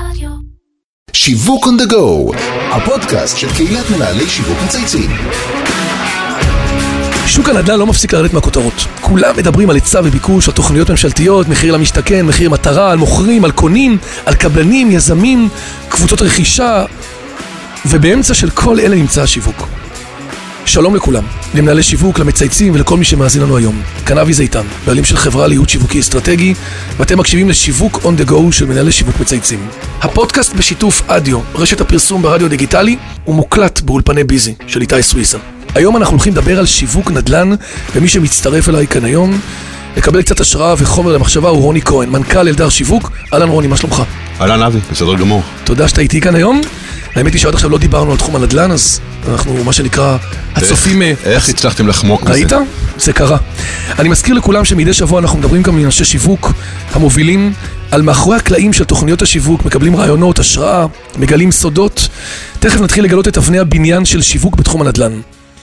רדיו. שיווק on the go, הפודקאסט של קהילת מנהלי שיווק מצייצים. שוק הנדל"ן לא מפסיק לרדת מהכותרות. כולם מדברים על היצע וביקוש, על תוכניות ממשלתיות, מחיר למשתכן, מחיר מטרה, על מוכרים, על קונים, על קבלנים, יזמים, קבוצות רכישה, ובאמצע של כל אלה נמצא השיווק. שלום לכולם, למנהלי שיווק, למצייצים ולכל מי שמאזין לנו היום. כאן אבי זיתן, בעלים של חברה לייעוד שיווקי אסטרטגי, ואתם מקשיבים לשיווק on the go של מנהלי שיווק מצייצים. הפודקאסט בשיתוף אדיו, רשת הפרסום ברדיו דיגיטלי, הוא מוקלט באולפני ביזי של איתי סוויסה. היום אנחנו הולכים לדבר על שיווק נדל"ן, ומי שמצטרף אליי כאן היום, לקבל קצת השראה וחומר למחשבה הוא רוני כהן, מנכ"ל אלדר שיווק. אהלן רוני, מה שלומך? אהלן אבי, בסדר גמור. תודה שאתה איתי כאן היום. האמת היא שעד עכשיו לא דיברנו על תחום הנדל"ן, אז אנחנו, מה שנקרא, הצופים... אה, איך הצלחתם לחמוק מזה? ראית? זה קרה. אני מזכיר לכולם שמדי שבוע אנחנו מדברים גם עם אנשי שיווק המובילים על מאחורי הקלעים של תוכניות השיווק, מקבלים רעיונות, השראה, מגלים סודות. תכף נתחיל לגלות את אבני הבניין של שיווק בתחום הנדל"ן.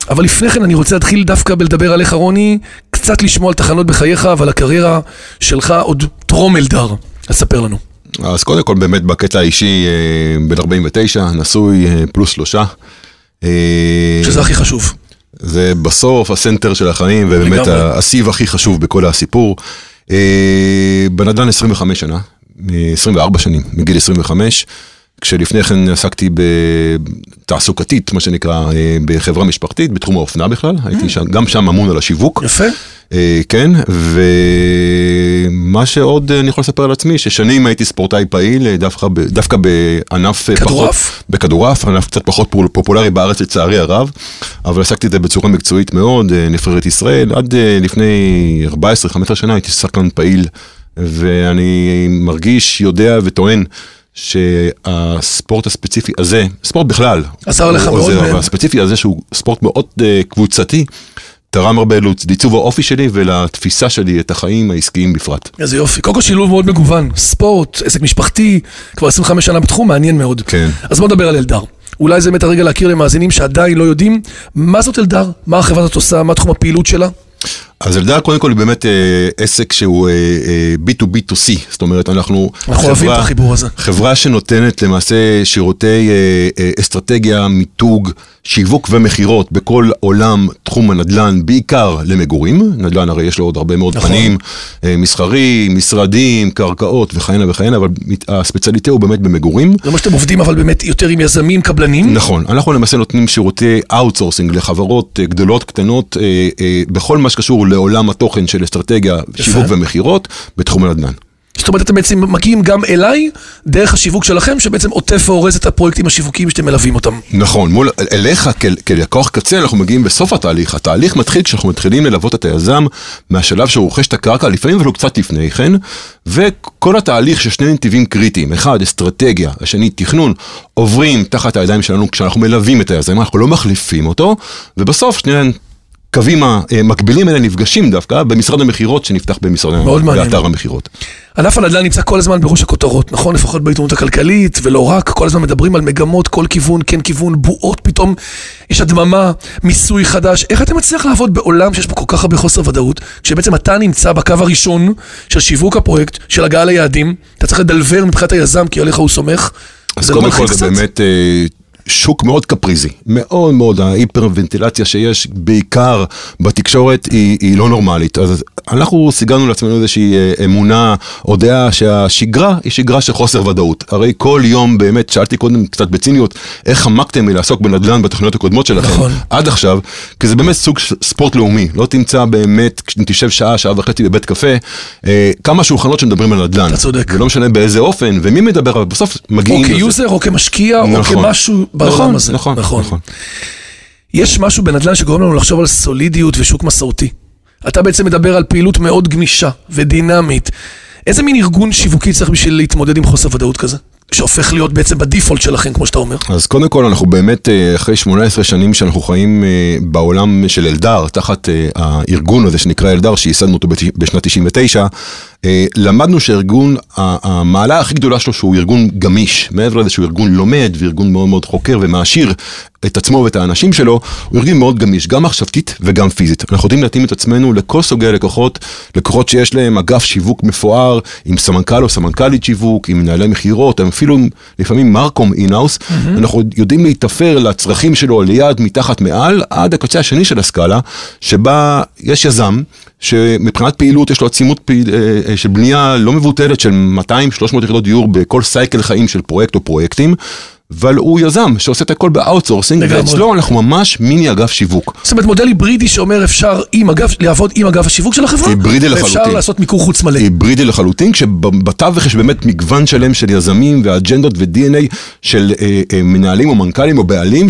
אבל לפני כן אני רוצה להתחיל דווקא בלדבר עליך רוני, קצת לשמוע על תחנות בחייך ועל הקריירה שלך עוד טרום אלדר. אז ספר לנו. אז קודם כל באמת בקטע האישי, אה, בן 49, נשוי, אה, פלוס שלושה. אה, שזה הכי חשוב. זה בסוף ה center של החיים, ובאמת. הסיווי הכי חשוב בכל הסיפור. בנדל"ן 25 שנה, אה, 24 שנים, מגיל 25, כשלפני כן עסקתי בתעסוקתית, מה שנקרא, אה, בחברה משפחתית, בתחום האופנה בכלל, הייתי שם, גם שם אמון על השיווק. יפה. אה, כן, ומה שעוד אני יכול לספר על עצמי, ששנים הייתי ספורטאי פעיל, אה, דווקא, ב- דווקא בענף כדורעף? פחות, בכדורעף, ענף קצת פחות פול- פופולרי בארץ לצערי הרב, אבל עסקתי את זה בצורה מקצועית מאוד, נבחרת ישראל, עד לפני 14-15 שנה הייתי שחקן פעיל, ואני מרגיש, יודע וטוען. שהספורט הספציפי הזה, ספורט בכלל, עזר לך מאוד, עוזר, ו- אבל הספציפי הזה שהוא ספורט מאוד אה, קבוצתי, תרם הרבה לעיצוב האופי שלי ולתפיסה שלי את החיים העסקיים בפרט. איזה יופי. קודם כל שילוב מאוד מגוון. ספורט, עסק משפחתי, כבר 25 שנה בתחום, מעניין מאוד. כן. אז בוא נדבר על אלדר. אולי זה באמת הרגע להכיר למאזינים שעדיין לא יודעים מה זאת אלדר, מה החברה הזאת עושה, מה תחום הפעילות שלה. אז אלדר קודם כל היא באמת אה, עסק שהוא אה, אה, B2B2C, זאת אומרת אנחנו, אנחנו אוהבים את החיבור הזה. חברה שנותנת למעשה שירותי אה, אה, אסטרטגיה, מיתוג, שיווק ומכירות בכל עולם תחום הנדל"ן, בעיקר למגורים, נדל"ן הרי יש לו עוד הרבה מאוד נכון. פנים, אה, מסחרי, משרדים, קרקעות וכהנה וכהנה, אבל הספציאליטה הוא באמת במגורים. זה מה שאתם עובדים, אבל באמת יותר עם יזמים, קבלנים. נכון, אנחנו למעשה נותנים שירותי outsourcing לחברות אה, גדולות, קטנות, אה, אה, בכל מה שקשור לעולם התוכן של אסטרטגיה, שיווק ומכירות בתחום הנדל"ן. זאת אומרת, אתם בעצם מגיעים גם אליי, דרך השיווק שלכם, שבעצם עוטף ואורז את הפרויקטים השיווקיים שאתם מלווים אותם. נכון, מול, אליך כלקוח קצה אנחנו מגיעים בסוף התהליך. התהליך מתחיל כשאנחנו מתחילים ללוות את היזם מהשלב שהוא רוכש את הקרקע, לפעמים אפילו קצת לפני כן, וכל התהליך של שני נתיבים קריטיים, אחד אסטרטגיה, השני תכנון, עוברים תחת הידיים שלנו כשאנחנו מלווים את היזם, אנחנו לא מחליפים אותו, ובסוף שני הקווים המקבילים האלה נפגשים דווקא במשרד המכירות שנפתח במשרד מעניין. באתר המכירות. ענף הנדל"ן נמצא כל הזמן בראש הכותרות, נכון? לפחות בעיתונות הכלכלית, ולא רק, כל הזמן מדברים על מגמות, כל כיוון, כן כיוון, בועות, פתאום יש הדממה, מיסוי חדש. איך אתה מצליח לעבוד בעולם שיש בו כל כך הרבה חוסר ודאות, כשבעצם אתה נמצא בקו הראשון של שיווק הפרויקט, של הגעה ליעדים, אתה צריך לדלבר מבחינת היזם, כי עליך הוא סומך. אז קודם כל זה? באמת אה, שוק מאוד קפריזי, מאוד מאוד, ההיפרוונטילציה שיש בעיקר בתקשורת היא, היא לא נורמלית. אז אנחנו סיגרנו לעצמנו איזושהי אה, אמונה או דעה שהשגרה היא שגרה של חוסר ודאות. הרי כל יום באמת, שאלתי קודם קצת בציניות, איך חמקתם מלעסוק בנדל"ן בתוכניות הקודמות שלכם נכון. עד עכשיו, כי זה באמת סוג ספורט לאומי, לא תמצא באמת, כשתשב שעה, שעה וחצי בבית קפה, אה, כמה שולחנות שמדברים על נדל"ן. אתה צודק. ולא משנה באיזה אופן, ומי מדבר, אבל בסוף או מגיעים... לזה. כ user, או כמשקיע, או נכון. כמשהו בעולם נכון, הזה. נכון, נכון. יש משהו בנדל"ן שגורם לנו לחשוב על סולידיות ושוק מסורתי. אתה בעצם מדבר על פעילות מאוד גמישה ודינמית. איזה מין ארגון שיווקי צריך בשביל להתמודד עם חוסר ודאות כזה? שהופך להיות בעצם בדיפולט שלכם, כמו שאתה אומר. אז קודם כל אנחנו באמת אה, אחרי 18 שנים שאנחנו חיים אה, בעולם של אלדר, תחת אה, הארגון הזה שנקרא אלדר, שייסדנו אותו בשנת 99, אה, למדנו שהארגון, ה- המעלה הכי גדולה שלו שהוא ארגון גמיש, מעבר לזה שהוא ארגון לומד וארגון מאוד מאוד חוקר ומעשיר את עצמו ואת האנשים שלו, הוא ארגון מאוד גמיש, גם מחשבתית וגם פיזית. אנחנו יודעים להתאים את עצמנו לכל סוגי הלקוחות, לקוחות שיש להם אגף שיווק מפואר, עם סמנכ"ל או סמנכ"לית שיווק, עם מנהלי מכירות, אפילו לפעמים marcom in-house, mm-hmm. אנחנו יודעים להיתפר לצרכים שלו ליד, מתחת, מעל, עד הקצה השני של הסקאלה, שבה יש יזם, שמבחינת פעילות יש לו עצימות פעיל, אה, אה, של בנייה לא מבוטלת של 200-300 יחידות דיור בכל סייקל חיים של פרויקט או פרויקטים. אבל הוא יזם שעושה את הכל ב outsourcing. ואצלו אנחנו ממש מיני אגף שיווק. זאת אומרת, מודל היברידי שאומר אפשר עם אגף, לעבוד עם אגף השיווק של החברה, היברידי ואפשר לחלוטין. לעשות מיקור חוץ מלא. היברידי לחלוטין, כשבתווך יש באמת מגוון שלם של יזמים ואג'נדות ו-DNA של אה, אה, מנהלים או מנכ"לים או בעלים,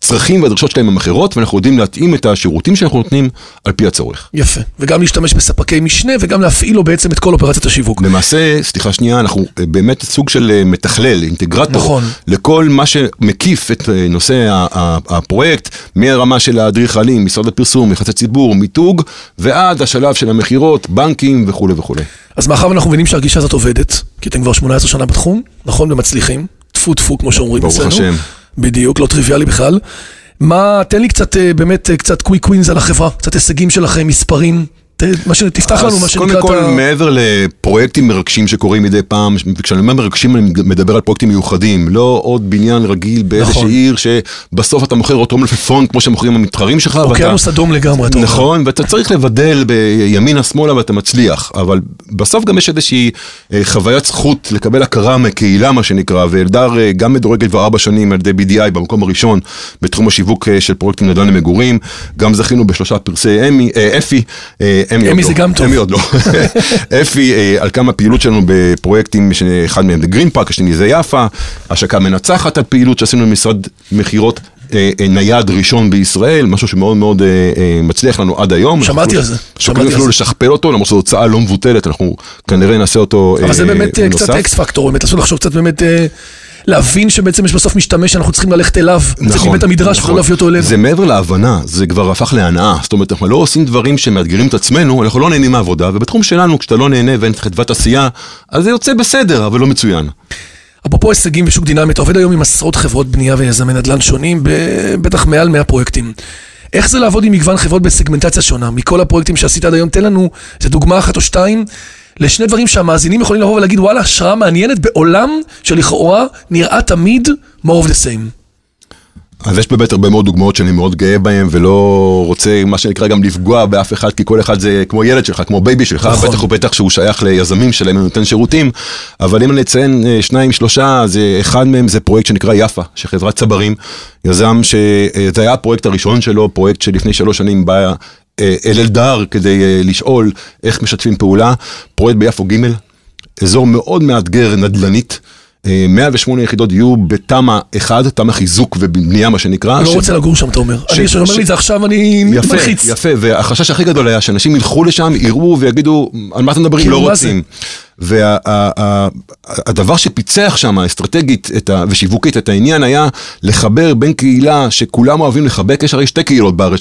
שהצרכים והדרישות שלהם הם אחרות, ואנחנו יודעים להתאים את השירותים שאנחנו נותנים על פי הצורך. יפה. וגם להשתמש בספקי משנה, וגם להפעיל לו בעצם את כל אופרציית השיווק. למעשה, סליחה שנייה, אנחנו אה, באמת סוג של אה, מתכלל, אינטגרטור, נכון. לכל מה שמקיף את אה, נושא הפרויקט, מהרמה של האדריכלים, משרד הפרסום, יחסי ציבור, מיתוג, ועד השלב של המכירות, בנקים וכולי וכולי. אז מאחר ואנחנו מבינים שהגישה הזאת עובדת, כי אתם כבר 18 שנה בתחום, נכון? ומצליחים, טפו טפו כמו שאומרים ברוך אצלנו. השם. בדיוק, לא טריוויאלי בכלל. מה, תן לי קצת, אה, באמת, אה, קצת קוויק ווינס על החברה, קצת הישגים שלכם, מספרים. מה ש... תפתח לנו מה שנקרא קודם את כל, ה... מעבר לפרויקטים מרגשים שקורים מדי פעם, וכשאני אומר מרגשים אני מדבר על פרויקטים מיוחדים, לא עוד בניין רגיל באיזושהי נכון. עיר שבסוף אתה מוכר אותו מלפפון כמו שמוכרים המתחרים שלך. ואתה- אוקיינוס אדום לגמרי, אתה אומר. נכון, ואתה צריך לבדל בימינה שמאלה ואתה מצליח, אבל בסוף גם יש איזושהי אה, חוויית זכות לקבל הכרה מקהילה מה שנקרא, ואלדר אה, גם מדורגת כבר ארבע שנים על ידי BDI במקום הראשון בתחום השיווק אה, של פרויקטים נדל"ן למגורים, גם זכינו בשלושה פרסי אמי, אפי, אמי עוד אמי לא. זה גם טוב. אמי עוד לא. אפי אה, על כמה פעילות שלנו בפרויקטים, שאחד מהם זה גרין פארק, השני זה יפה, השקה מנצחת על פעילות שעשינו במשרד מכירות. אה, אה, נייד ראשון בישראל, משהו שמאוד מאוד מצליח לנו עד היום. שמעתי על זה, שוקלים אפילו. לשכפל אותו, למרות שזו הוצאה לא מבוטלת, אנחנו כנראה נעשה אותו אבל זה באמת קצת נוסף. אקס פקטור, באמת, לעשות לחשוב קצת באמת, להבין שבעצם יש בסוף משתמש שאנחנו צריכים ללכת אליו, לצאת מבית המדרש ולא להביא אותו אלינו. זה מעבר להבנה, זה כבר הפך להנאה. זאת אומרת, אנחנו לא עושים דברים שמאתגרים את עצמנו, אנחנו לא נהנים מהעבודה, ובתחום שלנו, כשאתה לא נהנה ואין חדוות עשייה, אז זה יוצא בסדר, אבל לא מצוין. אפרופו הישגים ושוק דינמי, אתה עובד היום עם עשרות חברות בנייה ויזמי נדל"ן שונים, בטח מעל 100 פרויקטים. איך זה לעבוד עם מגוון חברות בסגמנטציה שונה? מכל הפרויקטים שעשית עד היום, תן לנו איזה דוגמה אחת או שתיים לשני דברים שהמאזינים יכולים לבוא ולהגיד, וואלה, השראה מעניינת בעולם שלכאורה נראה תמיד more of the same. אז יש באמת הרבה מאוד דוגמאות שאני מאוד גאה בהן, ולא רוצה, מה שנקרא, גם לפגוע באף אחד, כי כל אחד זה כמו ילד שלך, כמו baby שלך, נכון. בטח ובטח שהוא שייך ליזמים שלהם ונותן שירותים, אבל אם אני אציין אה, שניים, שלושה, אז אה, אחד מהם זה פרויקט שנקרא יפה, של חברת צברים, יזם שזה היה הפרויקט הראשון שלו, פרויקט שלפני שלוש שנים בא אה, אל אלדר כדי אה, לשאול איך משתפים פעולה, פרויקט ביפו ג', אזור מאוד מאתגר נדל"נית. אה, 108 יחידות דיור בתמ"א 1, תמ"א חיזוק ובנייה מה שנקרא. אני לא ש- רוצה לגור שם, אתה אומר. ש- אני, כשאני אומר ש- לי את זה עכשיו, אני יפה, מלחיץ. יפה, והחשש הכי גדול היה שאנשים ילכו לשם, יראו ויגידו, על מה אתם מדברים, כאילו, לא? רוצים. והדבר שפיצח שם אסטרטגית ה, ושיווקית את העניין היה לחבר בין קהילה שכולם אוהבים לחבק, יש הרי שתי קהילות בארץ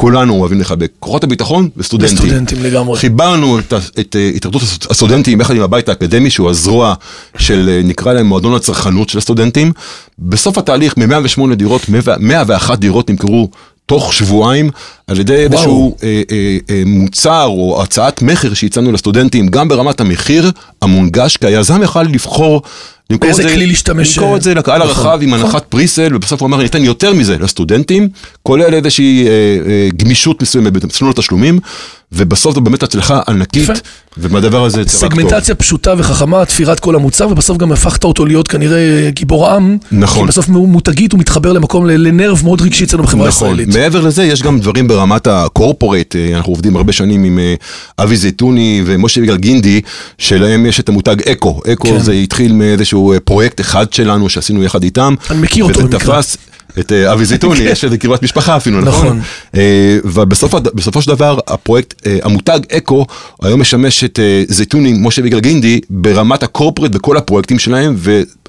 שכולנו אוהבים לחבק, כוחות הביטחון וסטודנטים. וסטודנטים לגמרי. חיברנו את, ה- את אה, התאחדות הסט- הסטודנטים יחד עם הבית האקדמי, שהוא הזרוע של, אה, נקרא להם מועדון הצרכנות של הסטודנטים. בסוף התהליך, מ-108 דירות, 101 דירות נמכרו תוך שבועיים, על ידי איזשהו אה, אה, אה, מוצר או הצעת מכר שהצענו לסטודנטים, גם ברמת המחיר המונגש, כי היזם יכל לבחור. למכור את זה- כלי להשתמש, למכור את זה לקהל נכון, הרחב עם נכון. הנחת פריסל, ובסוף הוא אמר, אני אתן יותר מזה לסטודנטים, כולל איזושהי אה, אה, גמישות מסוימת במסלול התשלומים, ובסוף זו באמת הצלחה ענקית. ומהדבר הזה יצא רק טוב. סגמנטציה פשוטה וחכמה, תפירת כל המוצר, ובסוף גם הפכת אותו להיות כנראה גיבור עם. נכון. כי בסוף מותגית הוא מתחבר למקום, לנרב מאוד רגשי אצלנו בחברה נכון, הישראלית. מעבר לזה יש גם דברים ברמת הקורפורט, אה, אנחנו עובדים הרבה שנים עם אה, אבי זייתוני ומשה יגאל גינדי, שלהם יש את המותג אקו, אקו כן. זה התחיל מאיזשהו אה, פרויקט אחד שלנו שעשינו יחד איתם, אני מכיר אותו במקרה. תפס את אבי זייתוני, יש איזה קרבת משפחה אפילו, נכון. נכון? ובסופו של דבר הפרויקט, המותג אקו, היום משמש את זייתוני, משה ויגאל גינדי, ברמת הקורפורט וכל הפרויקטים שלהם,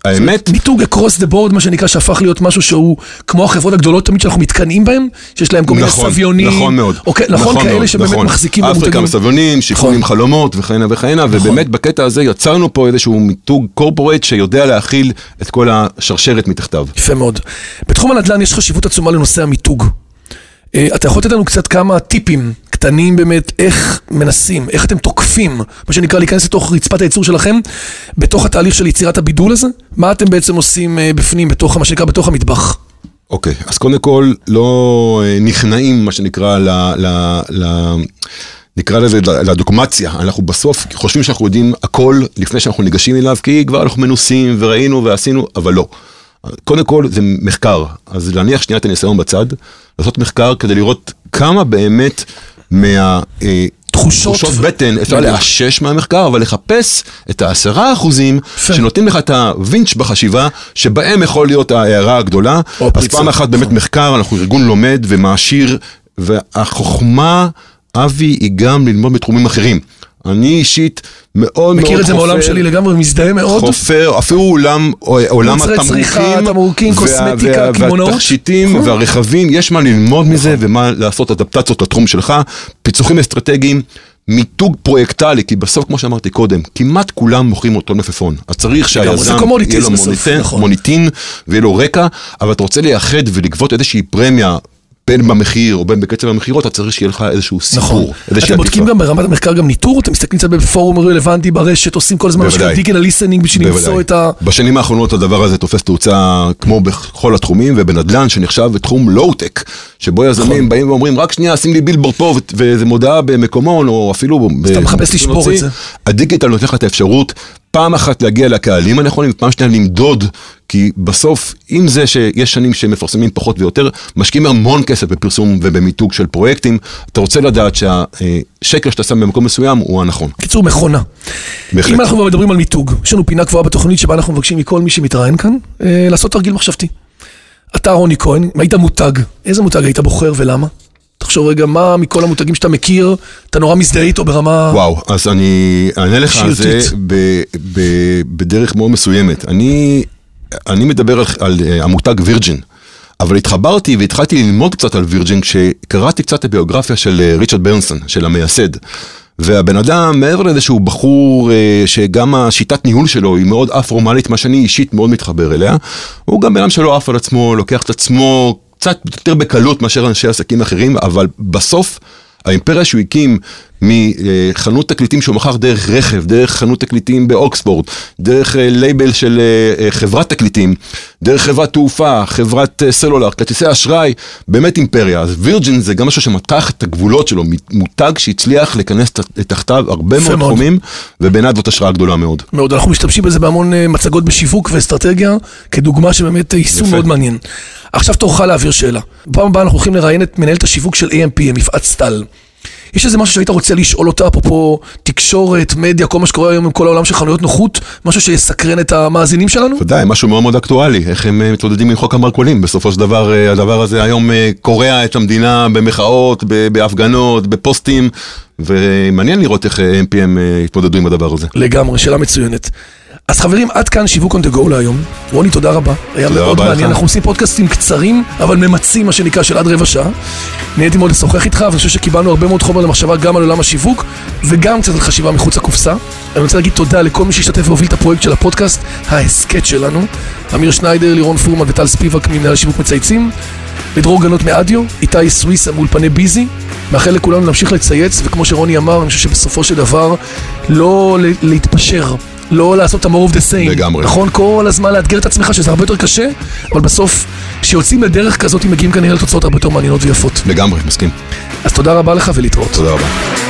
האמת, מיתוג across the board, מה שנקרא, שהפך להיות משהו שהוא כמו החברות הגדולות תמיד שאנחנו מתקנאים בהם, שיש להם כל מיני נכון, סביונים. נכון מאוד. אוקיי, נכון, כאלה מאוד, שבאמת נכון. מחזיקים אפריקה במותגים. מסביונים, שיכון נכון. עם חלומות וכהנה וכהנה, ובאמת בקטע הזה יצרנו פה איזשהו מיתוג קורפורט שיודע להכיל את כל השרשרת מתחתיו. יפה מאוד. בתחום הנדל"ן יש חשיבות עצומה לנושא המיתוג. אה, אתה יכול לתת לנו קצת כמה טיפים קטנים באמת, איך מנסים, איך אתם תוקפים, מה שנקרא להיכנס לתוך רצפת הייצור שלכם, בתוך התהליך של יצירת הבידול הזה? מה אתם בעצם עושים אה, בפנים, בתוך, מה שנקרא, בתוך המטבח? אוקיי, אז קודם כל לא אה, נכנעים, מה שנקרא, ל... ל, ל נקרא לזה לדוגמציה, אנחנו בסוף חושבים שאנחנו יודעים הכל לפני שאנחנו ניגשים אליו, כי כבר אנחנו מנוסים וראינו ועשינו, אבל לא. קודם כל זה מחקר, אז להניח שנייה את הניסיון בצד, לעשות מחקר כדי לראות כמה באמת מה... תחושות תחושות בטן, אפשר. לאשש מהמחקר, אבל לחפש את העשרה אחוזים. שנותנים לך את הווינץ' בחשיבה, שבהם יכול להיות ההערה הגדולה. אז. פעם אחת באמת מחקר, אנחנו ארגון לומד ומעשיר, והחוכמה, אבי, היא גם ללמוד בתחומים אחרים. אני אישית מאוד מאוד מכיר את זה חופר- מעולם שלי לגמרי, מזדהה מאוד. חופר, אפילו עולם, עולם מוצרי התמרוקים, צריכה, תמרוקים, קוסמטיקה, קמעונאות. והתכשיטים. והרכבים, יש מה ללמוד מזה ומה לעשות אדפטציות לתחום שלך, פיצוחים אסטרטגיים. מיתוג פרויקטלי, כי בסוף, כמו שאמרתי קודם, כמעט כולם מוכרים אותו מלפפון. אז צריך שהיזם יהיה לו נכון. מוניטין ויהיה לו רקע, אבל אתה רוצה לייחד ולגבות איזושהי פרמיה, בין במחיר או בין בקצב המכירות, אתה צריך שיהיה לך איזשהו סיפור. נכון. אתם בודקים. גם ברמת המחקר גם ניטור? אתם מסתכלים קצת בפורום רלוונטי ברשת, עושים כל הזמן מה שנקרא בוודאי. digital listening בשביל למצוא. את ה... בשנים האחרונות הדבר הזה תופס תאוצה כמו בכל התחומים, ובנדל"ן שנחשב בתחום לואו-טק, שבו נכון. יזמים באים ואומרים, רק שנייה, שים לי בילבורד פה, ואיזה מודעה במקומון, או אפילו... ב- אתה מחפש לשבור את. זה. הדיגיטל נותן לך את האפשרות, פעם אחת להגיע לקהלים הנכונים, ופעם שנייה למדוד, כי בסוף, עם זה שיש שנים שמפרסמים פחות ויותר, משקיעים המון כסף בפרסום ובמיתוג של פרויקטים, אתה רוצה לדעת שהשקל שאתה שם במקום מסוים הוא הנכון. קיצור, מכונה. בהחלט. אם אנחנו כבר מדברים על מיתוג, יש לנו פינה קבועה בתוכנית שבה אנחנו מבקשים מכל מי שמתראיין כאן, אה, לעשות תרגיל מחשבתי. אתה רוני כהן, אם היית מותג, איזה מותג היית בוחר ולמה? תחשוב רגע, מה מכל המותגים שאתה מכיר, אתה נורא מזדהה איתו ברמה... וואו, אז אני אענה לך על זה. ב- ב- בדרך מאוד מסוימת. אני, אני מדבר על, על אה, המותג וירג'ין, אבל התחברתי והתחלתי ללמוד קצת על וירג'ין כשקראתי קצת את הביוגרפיה של אה, ריצ'רד ברנסון, של המייסד. והבן אדם, מעבר לזה שהוא בחור אה, שגם השיטת ניהול שלו היא מאוד א-פורמלית, מה שאני אישית מאוד מתחבר אליה, הוא גם בן אדם שלא עף על עצמו, לוקח את עצמו קצת יותר בקלות מאשר אנשי עסקים אחרים, אבל בסוף האימפריה שהוא הקים מחנות תקליטים שהוא מכר דרך רכב, דרך חנות תקליטים באוקספורד, דרך אה, לייבל של אה, אה, חברת תקליטים, דרך חברת תעופה, חברת אה, סלולר, כרטיסי אשראי, באמת אימפריה. אז וירג'ין זה גם משהו שמתח את הגבולות שלו, מותג שהצליח לכנס תחתיו הרבה מאוד מאוד. תחומים, ובעיניי זאת השראה גדולה מאוד. מאוד, אנחנו משתמשים בזה בהמון אה, מצגות בשיווק ואסטרטגיה, כדוגמה שבאמת אה, יישום יפה. מאוד מעניין. עכשיו תורך להעביר שאלה. בפעם הבאה אנחנו הולכים לראיין את מנהלת השיווק של AMP, מפעט סטל. יש איזה משהו שהיית רוצה לשאול אותה, אפרופו תקשורת, מדיה, כל מה שקורה היום עם כל העולם של חנויות נוחות, משהו שיסקרן את המאזינים שלנו? ודאי, משהו מאוד מאוד אקטואלי, איך הם אה, מתמודדים עם חוק המרכולים. בסופו של דבר, אה, הדבר הזה היום אה, קורע את המדינה במחאות, בהפגנות, בפוסטים, ומעניין לראות איך MPM יתמודדו עם הדבר הזה. לגמרי, שאלה מצוינת. אז חברים, עד כאן שיווק on the go להיום. רוני, תודה רבה. היה תודה מאוד רבה מעניין. לך. אנחנו עושים פודקאסטים קצרים, אבל ממצים, מה שנקרא, של עד רבע שעה. נהניתי מאוד לשוחח איתך, ואני חושב שקיבלנו הרבה מאוד חומר למחשבה גם על עולם השיווק, וגם קצת על חשיבה מחוץ לקופסה. אני רוצה להגיד תודה לכל מי שהשתתף והוביל את הפרויקט של הפודקאסט, ההסכת שלנו. אמיר שניידר, לירון פורמן וטל ספיבק ממנהל השיווק מצייצים. לדרור גנות מאדיו, איתי סוויסה מאולפני ביזי. מאחל לכולנו להמשיך לצייץ, וכמו שרוני אמר, אני חושב שבסופו של דבר, לא להתפשר. לא לעשות את ה-more of the same. לגמרי. נכון? כל הזמן לאתגר את עצמך, שזה הרבה יותר קשה, אבל בסוף, כשיוצאים לדרך כזאת, מגיעים כנראה לתוצאות הרבה יותר מעניינות ויפות. לגמרי, מסכים. אז תודה רבה לך ולהתראות. תודה רבה.